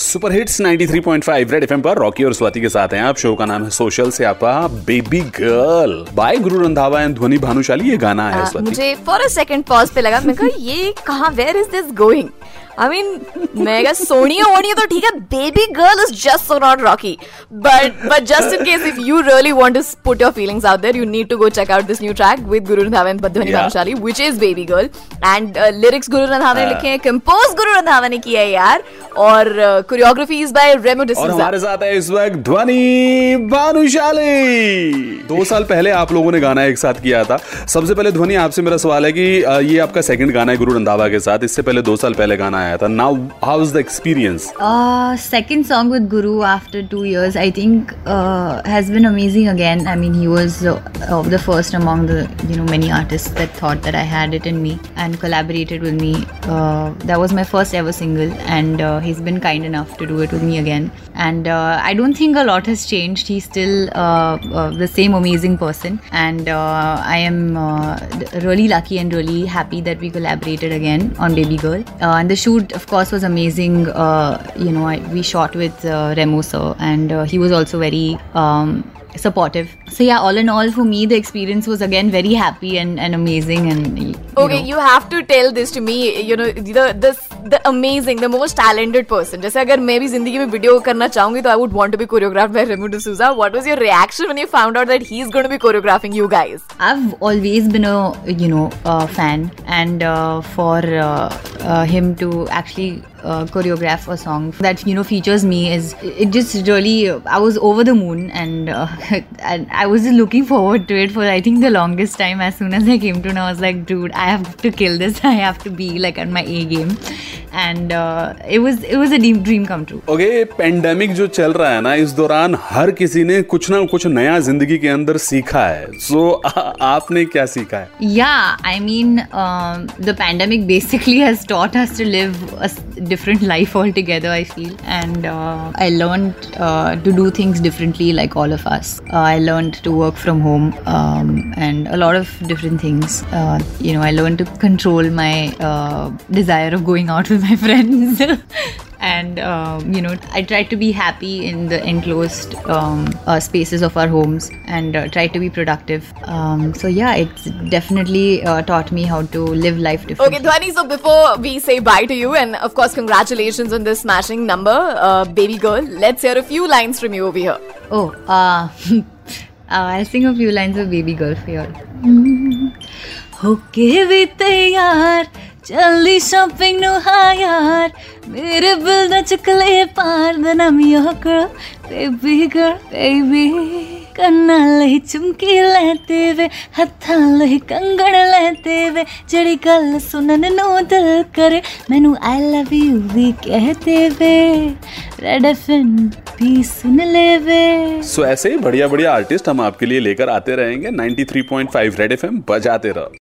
Super hits 93.5 red FM पर Rocky और स्वाति के साथ हैं आप। शो का नाम है सोशल से आपका baby girl. Bye Guru Randhawa and ध्वनि भानुशाली ये गाना है स्वाति। मुझे फॉर अ सेकंड पॉज पे लगा मैं कहा ये कहाँ where is this going I mean मैं कहा सोनिया वोनिया तो ठीक है baby girl is just so not Rocky but but just in case if you really want to put your feelings out there you need to go check out this new track with Guru Randhawa and Dhvani Yeah. Bhanushali which is baby girl and lyrics Guru Randhawa ने हाँ. लिखे हैं compose गुरु रंधावा ने किया है यार. और choreography is by रेमो और हमारे साथ है इस वक्त ध्वनि भानुशाली. दो साल पहले आप लोगों ने गाना एक साथ किया था. सबसे पहले ध्वनि आपसे मेरा सवाल है कि ये आपका सेकंड गाना है गुरु रंधावा के साथ. इससे पहले दो साल पहले गाना आया था now how is the experience Uh, second song with Guru after two years, I think, uh, has been amazing again. I mean, he was uh, uh, the first among the you know many artists that thought that I had it in me and collaborated with me. uh, that was my first ever single, and uh, he's been kind enough to do it with me again. And uh, I don't think a lot has changed. He's still uh, uh, the same amazing person, and I am really lucky and really happy that we collaborated again on Baby Girl. And the shoot, of course, was amazing. You know, I, we shot with uh, Remo sir, and he was also very um, supportive. So yeah, all in all, for me, the experience was again very happy and, and amazing. And you Okay, know, you have to tell this to me. You know, the this the amazing, the most talented person. जैसे अगर मैं भी जिंदगी में video करना चाहूंगी तो I would want to be choreographed by Remo D'Souza. What was your reaction when you found out that he's going to be choreographing you guys? I've always been a you know uh, fan, and uh, for uh, uh, him to actually uh, choreograph a song that you know features me is it just really I was over the moon, and uh, and I was looking forward to it for I think the longest time. As soon as I came to know, I was like, dude, I have to kill this. I have to be like at my A game, and uh, it was it was a dream, dream come true. Okay pandemic जो चल रहा है ना इस दौरान हर किसी ने कुछ ना कुछ नया ज़िंदगी के अंदर सीखा है सो आपने क्या सीखा है Yeah, I mean, um, the pandemic basically has taught us to live a s- different life altogether, I feel. And uh, I learned uh, to do things differently, like all of us. Uh, I learned to work from home um, and a lot of different things. Uh, you know, I learned to control my uh, desire of going out with my friends. and um, you know i try to be happy in the enclosed um, uh, spaces of our homes and uh, try to be productive. Um, so yeah it's definitely uh, taught me how to live life differently. Okay dhwani so before we say bye to you and of course congratulations on this smashing number uh, baby girl let's hear a few lines from you over here. Oh uh, uh, i'll sing a few lines of baby girl for you all. होके भी तैयार ਚੱਲੀ shopping ਨੂੰ ਹਾਂ ਯਾਰ ਮੇਰੇ bill ਦਾ ਚੁਕਲੇ ਪਾਰ ਦਾ ਨਾਮ ਯੋ girl baby girl baby ਕੰਨਾਂ ਲਈ ਚੁੰਕੀ ਲੈਤੇ ਵੇ ਹੱਥਾਂ ਲਈ ਕੰਗਣ ਲੈਤੇ ਵੇ ਜਿਹੜੀ ਗੱਲ ਸੁਣਨ ਨੂੰ ਦਿਲ ਕਰੇ ਮੈਨੂੰ ਆਈ ਲਵ ਯੂ ਵੀ ਕਹਤੇ ਵੇ ਰੈਡ ਐਫਐਮ ਵੀ ਸੁਣ ਲੈ ਵੇ सो ऐसे ही बढ़िया बढ़िया आर्टिस्ट हम आपके लिए लेकर आते रहेंगे 93.5 रेड एफएम बजाते रहो